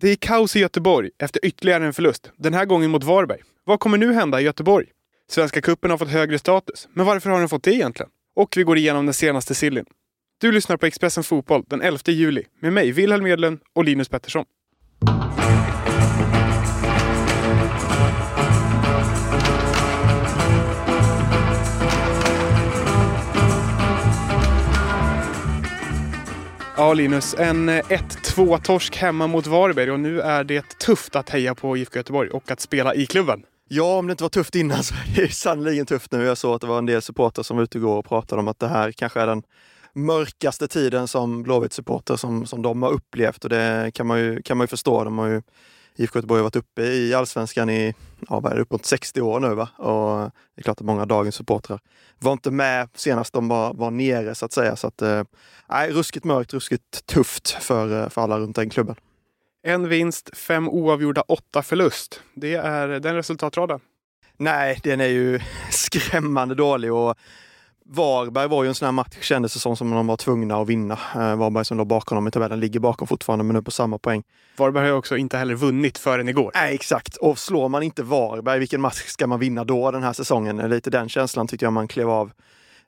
Det är kaos i Göteborg efter ytterligare en förlust. Den här gången mot Varberg. Vad kommer nu hända i Göteborg? Svenska kuppen har fått högre status. Men varför har den fått det egentligen? Och vi går igenom den senaste sillyn. Du lyssnar på Expressen Fotboll den 11 juli med mig, Wilhelm Edlund och Linus Pettersson. Ja, Linus. En eh, 1-2-torsk hemma mot Varberg och nu är det tufft att heja på IFK Göteborg och att spela i klubben. Ja, om det inte var tufft innan så är det sannerligen tufft nu. Jag såg att det var en del supportrar som var ute igår och pratade om att det här kanske är den mörkaste tiden som Blåvitt-supporter som, som de har upplevt och det kan man ju, kan man ju förstå. De har ju, IFK Göteborg har varit uppe i allsvenskan i ja, vad är det, uppåt 60 år nu. Va? Och det är klart att många av dagens supportrar var inte med senast de var, var nere så att säga. Så att, eh, ruskigt mörkt, ruskigt tufft för, för alla runt den klubben. En vinst, fem oavgjorda, åtta förlust. Det är den resultatraden. Nej, den är ju skrämmande dålig. Och Varberg var ju en sån här match, kändes det som, som de var tvungna att vinna. Eh, Varberg som låg bakom dem i tabellen ligger bakom fortfarande, men nu på samma poäng. Varberg har ju också inte heller vunnit förrän igår. Nej, exakt. Och slår man inte Varberg, vilken match ska man vinna då den här säsongen? Lite den känslan tyckte jag man klev av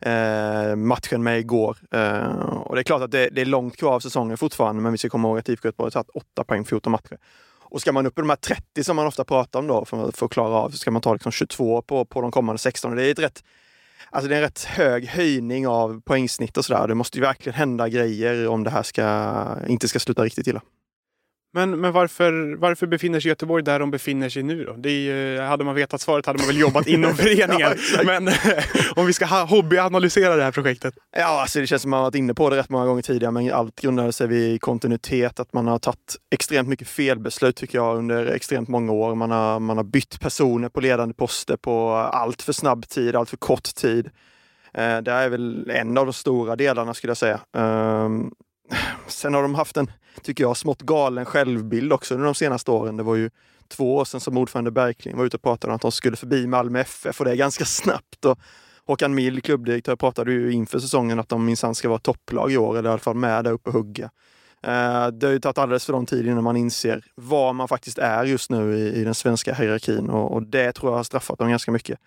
eh, matchen med igår. Eh, och det är klart att det, det, är långt kvar av säsongen fortfarande, men vi ska komma ihåg att IFK Göteborg har tagit 8 poäng på 14 matcher. Och ska man upp i de här 30 som man ofta pratar om då, för, för att klara av, så ska man ta liksom 22 på, på de kommande 16. Det är ett rätt Alltså det är en rätt hög höjning av poängsnitt och sådär. Det måste ju verkligen hända grejer om det här ska, inte ska sluta riktigt illa. Men, men varför, varför befinner sig Göteborg där de befinner sig nu då? Det ju, hade man vetat svaret hade man väl jobbat inom föreningen. ja, men om vi ska hobbyanalysera det här projektet. Ja, alltså det känns som att man varit inne på det rätt många gånger tidigare, men allt grundade sig vid kontinuitet. Att man har tagit extremt mycket felbeslut tycker jag under extremt många år. Man har, man har bytt personer på ledande poster på allt för snabb tid, allt för kort tid. Eh, det är väl en av de stora delarna skulle jag säga. Sen har de haft en, tycker jag, smått galen självbild också under de senaste åren. Det var ju två år sedan som ordförande Bergling var ute och pratade om att de skulle förbi Malmö FF och det är ganska snabbt. Och Håkan Mild, klubbdirektör, pratade ju inför säsongen att de minsann ska vara topplag i år, eller i alla fall med där uppe och hugga. Eh, det har ju tagit alldeles för lång tid innan man inser vad man faktiskt är just nu i, i den svenska hierarkin och, och det tror jag har straffat dem ganska mycket.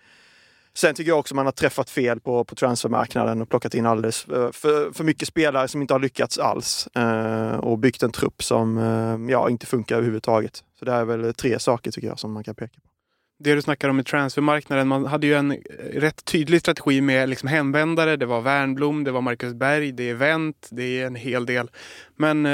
Sen tycker jag också man har träffat fel på, på transfermarknaden och plockat in alldeles eh, för, för mycket spelare som inte har lyckats alls. Eh, och byggt en trupp som eh, ja, inte funkar överhuvudtaget. Så det är väl tre saker tycker jag som man kan peka på det du snackar om med transfermarknaden. Man hade ju en eh, rätt tydlig strategi med liksom hemvändare. Det var Wernblom, det var Marcus Berg, det är Wendt, det är en hel del. Men eh,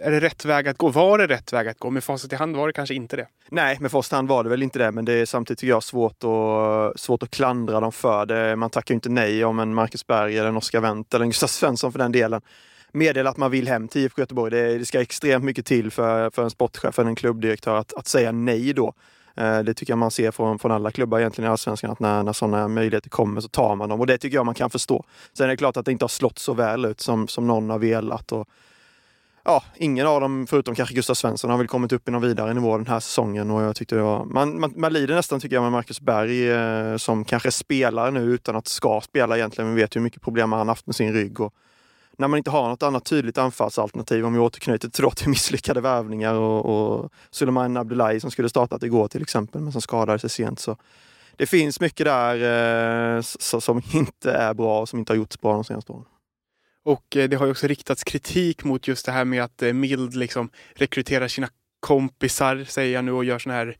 är det rätt väg att gå? Var det rätt väg att gå? Med facit i hand var det kanske inte det. Nej, med facit i hand var det väl inte det. Men det är samtidigt tycker jag svårt att, svårt att klandra dem för det. Man tackar ju inte nej om en Marcus Berg eller en Oskar Wendt eller en Gustav Svensson för den delen meddela att man vill hem till IFK Göteborg. Det, det ska extremt mycket till för, för en sportchef eller en klubbdirektör att, att säga nej då. Eh, det tycker jag man ser från, från alla klubbar egentligen i Allsvenskan, att när, när sådana möjligheter kommer så tar man dem och det tycker jag man kan förstå. Sen är det klart att det inte har slått så väl ut som, som någon har velat. Och, ja, ingen av dem, förutom kanske Gustav Svensson, har väl kommit upp i någon vidare nivå den här säsongen. Och jag tyckte det var, man, man, man lider nästan tycker jag med Marcus Berg eh, som kanske spelar nu utan att ska spela egentligen. Vi vet hur mycket problem han haft med sin rygg. Och, när man inte har något annat tydligt anfallsalternativ, om vi återknyter till, till misslyckade värvningar och, och Suleiman Abdullahi som skulle startat igår till exempel, men som skadade sig sent. Så det finns mycket där eh, som inte är bra och som inte har gjorts bra de senaste åren. Och eh, det har ju också riktats kritik mot just det här med att eh, Mild liksom rekryterar sina kompisar, säger jag nu, och gör sådana här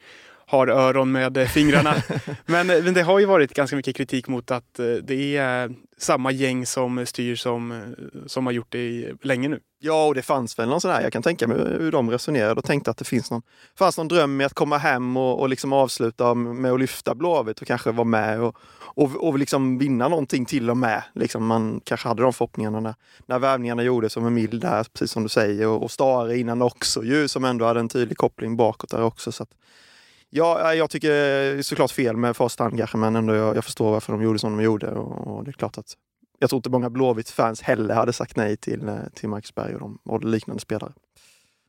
har öron med eh, fingrarna. men, men det har ju varit ganska mycket kritik mot att det är samma gäng som styr som, som har gjort det i, länge nu. Ja, och det fanns väl någon sån här, jag kan tänka mig hur de resonerade och tänkte att det finns någon, fanns någon dröm med att komma hem och, och liksom avsluta med att lyfta Blåvitt och kanske vara med och, och, och liksom vinna någonting till och med. Liksom man kanske hade de förhoppningarna när, när värvningarna gjordes som Emil där, precis som du säger, och, och Stare innan också ju, som ändå hade en tydlig koppling bakåt där också. Så att, Ja, jag tycker det är såklart fel med fast kanske, men ändå jag, jag, förstår varför de gjorde som de gjorde. Och, och det är klart att jag tror inte många Blåvitt-fans heller hade sagt nej till, eh, till Marcus Berg och, de, och liknande spelare.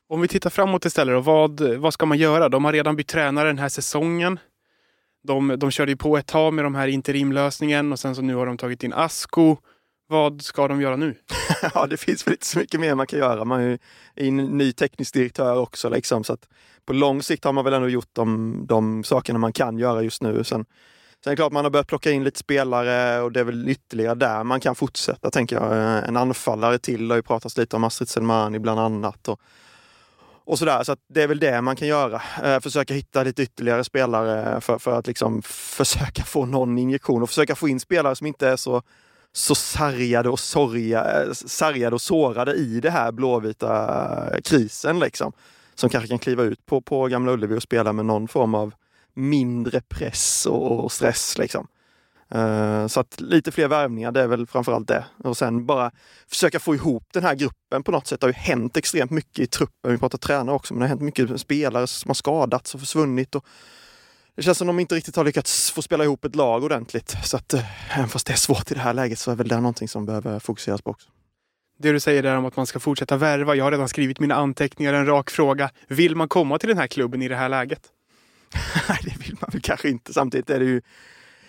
Om vi tittar framåt istället då, vad, vad ska man göra? De har redan bytt tränare den här säsongen. De, de körde ju på ett tag med de här interimlösningen och sen så nu har de tagit in Asko. Vad ska de göra nu? ja, det finns väl inte så mycket mer man kan göra. Man är ju en ny teknisk direktör också. Liksom, så att på lång sikt har man väl ändå gjort de, de sakerna man kan göra just nu. Sen, sen är det klart man har börjat plocka in lite spelare och det är väl ytterligare där man kan fortsätta, tänker jag. Eh, en anfallare till har ju pratats lite om, Astrid Selmani bland annat. Och, och sådär. Så det är väl det man kan göra. Eh, försöka hitta lite ytterligare spelare för, för att liksom försöka få någon injektion och försöka få in spelare som inte är så så sargade och, sorga, sargade och sårade i det här blåvita krisen. Liksom. Som kanske kan kliva ut på, på Gamla Ullevi och spela med någon form av mindre press och stress. Liksom. Uh, så att lite fler värvningar, det är väl framförallt det. Och sen bara försöka få ihop den här gruppen på något sätt. Det har ju hänt extremt mycket i truppen. Vi pratar tränare också, men det har hänt mycket spelare som har skadats och försvunnit. Och det känns som de inte riktigt har lyckats få spela ihop ett lag ordentligt. Så att eh, även fast det är svårt i det här läget så är väl det någonting som behöver fokuseras på också. Det du säger där om att man ska fortsätta värva. Jag har redan skrivit mina anteckningar. En rak fråga. Vill man komma till den här klubben i det här läget? Nej, det vill man väl kanske inte. Samtidigt är det ju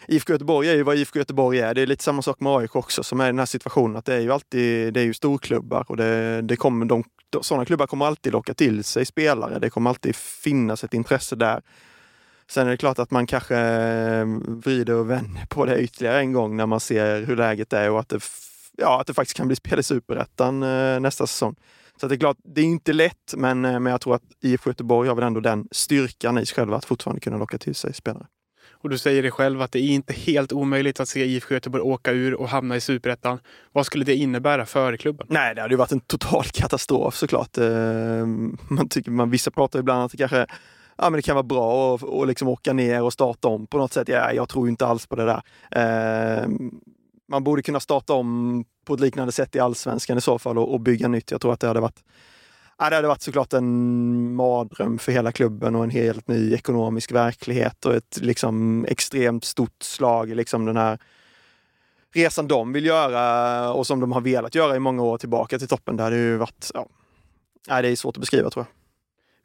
IFK Göteborg är ju vad IFK Göteborg är. Det är lite samma sak med AIK också som är i den här situationen att det är ju alltid det är ju storklubbar och det, det kommer, de, sådana klubbar kommer alltid locka till sig spelare. Det kommer alltid finnas ett intresse där. Sen är det klart att man kanske eh, vrider och vänder på det ytterligare en gång när man ser hur läget är och att det, ja, att det faktiskt kan bli spel i superettan eh, nästa säsong. Så det är klart, det är inte lätt, men, eh, men jag tror att IFK Göteborg har väl ändå den styrkan i sig själva att fortfarande kunna locka till sig spelare. Och du säger det själv att det är inte helt omöjligt att se IFK Göteborg åka ur och hamna i superettan. Vad skulle det innebära för klubben? Nej, det hade ju varit en total katastrof såklart. Man tycker, man, vissa pratar ibland att det kanske ja, men det kan vara bra att och liksom åka ner och starta om på något sätt. Ja, jag tror inte alls på det där. Eh, man borde kunna starta om på ett liknande sätt i allsvenskan i så fall och, och bygga nytt. Jag tror att det hade varit Ja, det hade varit såklart en mardröm för hela klubben och en helt ny ekonomisk verklighet och ett liksom extremt stort slag i liksom den här resan de vill göra och som de har velat göra i många år tillbaka till toppen. Det hade ju varit, ja, det är svårt att beskriva tror jag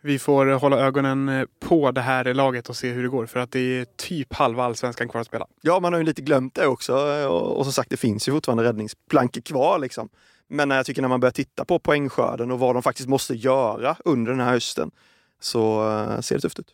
vi får hålla ögonen eh, på det här laget och se hur det går. För att det är typ halva allsvenskan kvar att spela. Ja, man har ju lite glömt det också. Eh, och, och som sagt, det finns ju fortfarande räddningsplankor kvar. Liksom. Men jag tycker när man börjar titta på poängskörden och vad de faktiskt måste göra under den här hösten så eh, ser det tufft ut.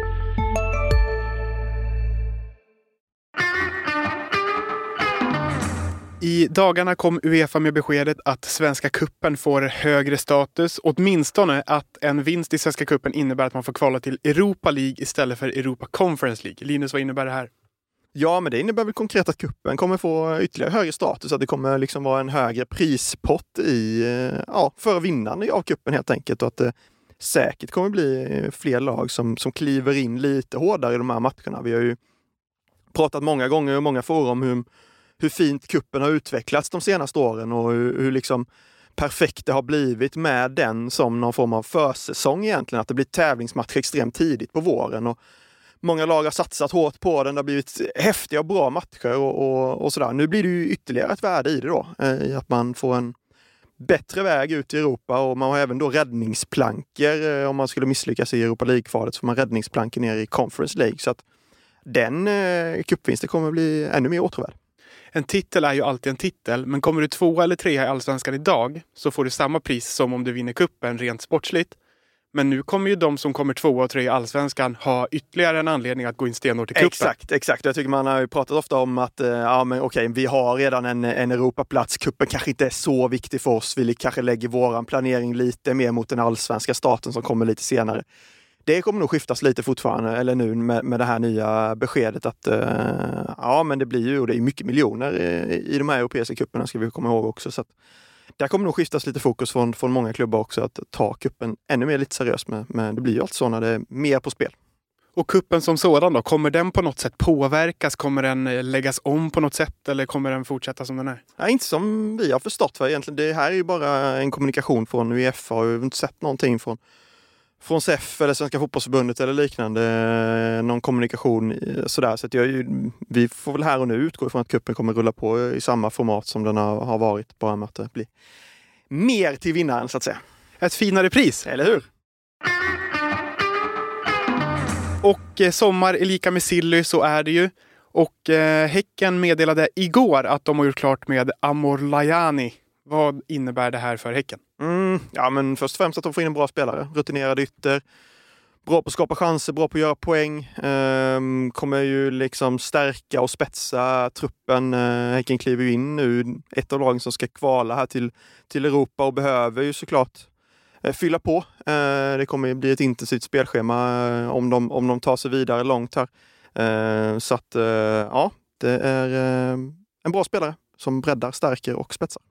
I dagarna kom Uefa med beskedet att Svenska kuppen får högre status. Åtminstone att en vinst i Svenska kuppen innebär att man får kvala till Europa League istället för Europa Conference League. Linus, vad innebär det här? Ja, men det innebär väl konkret att kuppen kommer få ytterligare högre status, att det kommer liksom vara en högre prispott i, eh, ja, för vinnaren av kuppen helt enkelt och att det säkert kommer bli fler lag som, som kliver in lite hårdare i de här matcherna. Vi har ju pratat många gånger i många forum hur hur fint kuppen har utvecklats de senaste åren och hur, hur liksom perfekt det har blivit med den som någon form av försäsong egentligen. Att det blir tävlingsmatcher extremt tidigt på våren. Och många lag har satsat hårt på den. Det har blivit häftiga och bra matcher och, och, och sådär. Nu blir det ju ytterligare ett värde i det då. Eh, I att man får en bättre väg ut i Europa och man har även då räddningsplankor. Eh, om man skulle misslyckas i Europa League-kvalet så får man räddningsplankor ner i Conference League. Så att den eh, cupvinsten kommer bli ännu mer åtråvärd en titel är ju alltid en titel, men kommer du tvåa eller trea i allsvenskan idag så får du samma pris som om du vinner kuppen rent sportsligt. Men nu kommer ju de som kommer tvåa och trea i allsvenskan ha ytterligare en anledning att gå in stenhårt i cupen. Exakt, exakt. Jag tycker man har ju pratat ofta om att eh, ja, men okej, vi har redan en, en Europaplats. Kuppen kanske inte är så viktig för oss. Vi kanske lägger våran planering lite mer mot den allsvenska staten som kommer lite senare det kommer nog skiftas lite fortfarande, eller nu med, med det här nya beskedet att uh, ja, men det blir ju, och det är mycket miljoner i, i de här europeiska cuperna ska vi komma ihåg också. Så att, där kommer nog skiftas lite fokus från, från många klubbar också att ta kuppen ännu mer lite seriöst. Med, men det blir ju alltid så när det är mer på spel. Och kuppen som sådan då, kommer den på något sätt påverkas? Kommer den eh, läggas om på något sätt eller kommer den fortsätta som den är? Ja, inte som vi har förstått. För egentligen, det här är ju bara en kommunikation från Uefa och vi har inte sett någonting från, från SEF eller Svenska fotbollsförbundet eller liknande. eh, Någon kommunikation eh, sådär. Så att jag, vi får väl här och nu utgå ifrån att kuppen kommer rulla på i samma format som den har, varit. Bara med att det blir mer till vinnaren så att säga. Ett finare pris! Eller hur? Och eh, sommar är lika med Silly, så är det ju. Och eh, Häcken meddelade igår att de har gjort klart med Amor Lajani. Vad innebär det här för Häcken? Mm, ja, men först och främst att de får in en bra spelare. Rutinerad ytter. Bra på att skapa chanser, bra på att göra poäng. Ehm, kommer ju liksom stärka och spetsa truppen. Uh, Häcken kliver ju in nu, ett av lagen som ska kvala här till, till Europa och behöver ju såklart eh, fylla på. Ehm, det kommer ju bli ett intensivt spelschema eh, om, de, om de tar sig vidare långt här. Eh, så att eh, ja, det är eh, en bra spelare som breddar, stärker och spetsar.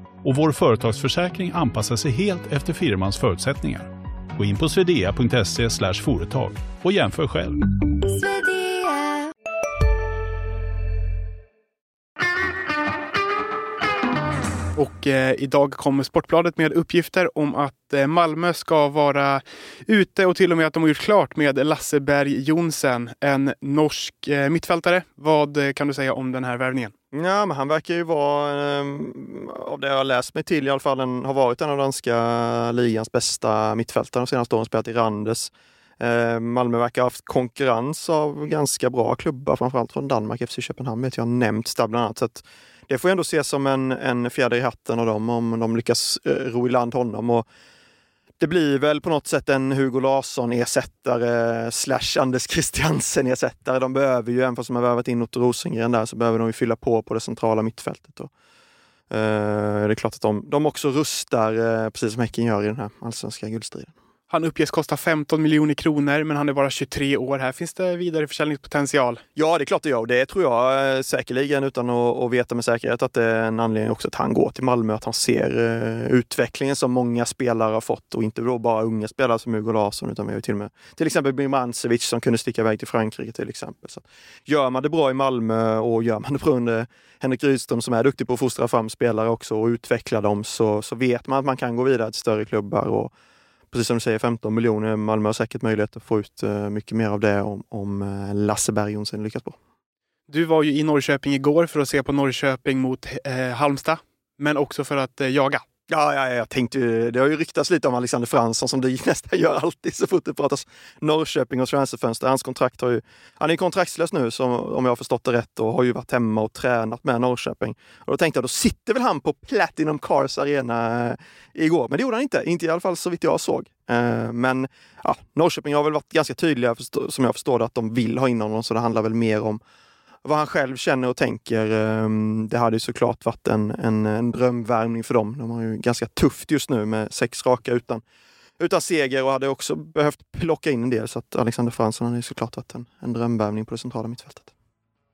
och vår företagsförsäkring anpassar sig helt efter firmans förutsättningar. Gå in på swedea.se företag och jämför själv. Och eh, idag kommer Sportbladet med uppgifter om att eh, Malmö ska vara ute och till och med att de har gjort klart med Lasse Berg Jonsen, en norsk eh, mittfältare. Vad eh, kan du säga om den här värvningen? Ja, men han verkar ju vara, eh, av det jag har läst mig till i alla fall, en, har varit en av danska ligans bästa mittfältare de senaste åren. Spelat i Randers. Ehm, Malmö verkar ha haft konkurrens av ganska bra klubbar, framförallt från Danmark. FC Köpenhamn vet jag har nämnts där bland annat. Så att det får ändå ses som en, en fjäder i hatten av dem om de lyckas eh, ro i land honom. Och det blir väl på något sätt en Hugo Larsson-ersättare slash Anders Christiansen-ersättare. De behöver ju, även fast de har värvat in Otto Rosengren där, så behöver de ju fylla på på det centrala mittfältet. Och, eh, det är klart att de, de också rustar, eh, precis som Häcken gör i den här allsvenska guldstriden. Han uppges kosta 15 miljoner kronor, men han är bara 23 år. Här finns det vidareförsäljningspotential. Ja, det är klart det gör. Och det tror jag eh, säkerligen, utan att, att veta med säkerhet, att det är en anledning också att han går till Malmö. Att han ser eh, utvecklingen som många spelare har fått och inte då bara unga spelare som Hugo Larsson, utan vi har ju till och med till exempel Birmancevic som kunde sticka iväg till Frankrike till exempel. Så gör man det bra i Malmö och gör man det bra under Henrik Rydström som är duktig på att fostra fram spelare också och utveckla dem så, så vet man att man kan gå vidare till större klubbar. Och, precis som du säger, 15 miljoner. Malmö har säkert möjlighet att få ut eh, mycket mer av det om, om eh, Lasse Berg Jonsson lyckas bra. Du var ju i Norrköping igår för att se på Norrköping mot eh, Halmstad, men också för att eh, jaga. Ja, ja, ja, jag tänkte ju, det har ju ryktats lite om Alexander Fransson som det nästan gör alltid så fort det pratas Norrköping och transferfönster. Hans kontrakt har ju, han är ju kontraktslös nu som, om jag har förstått det rätt och har ju varit hemma och tränat med Norrköping. Och då tänkte jag, då sitter väl han på Platinum Cars Arena eh, igår. Men det gjorde han inte, inte i alla fall så vitt jag såg. Eh, men ja, Norrköping har väl varit ganska tydliga, som jag förstår det, att de vill ha in honom. Så det handlar väl mer om vad han själv känner och tänker. Ehm, det hade ju såklart varit en, en, en drömvärmning för dem. De har ju ganska tufft just nu med sex raka utan, utan seger och hade också behövt plocka in en del. Så att Alexander Fransson hade ju såklart varit en, en drömvärmning på det centrala mittfältet.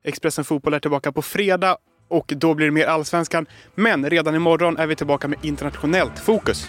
Expressen Fotboll är tillbaka på fredag och då blir det mer allsvenskan. Men redan imorgon är vi tillbaka med internationellt fokus.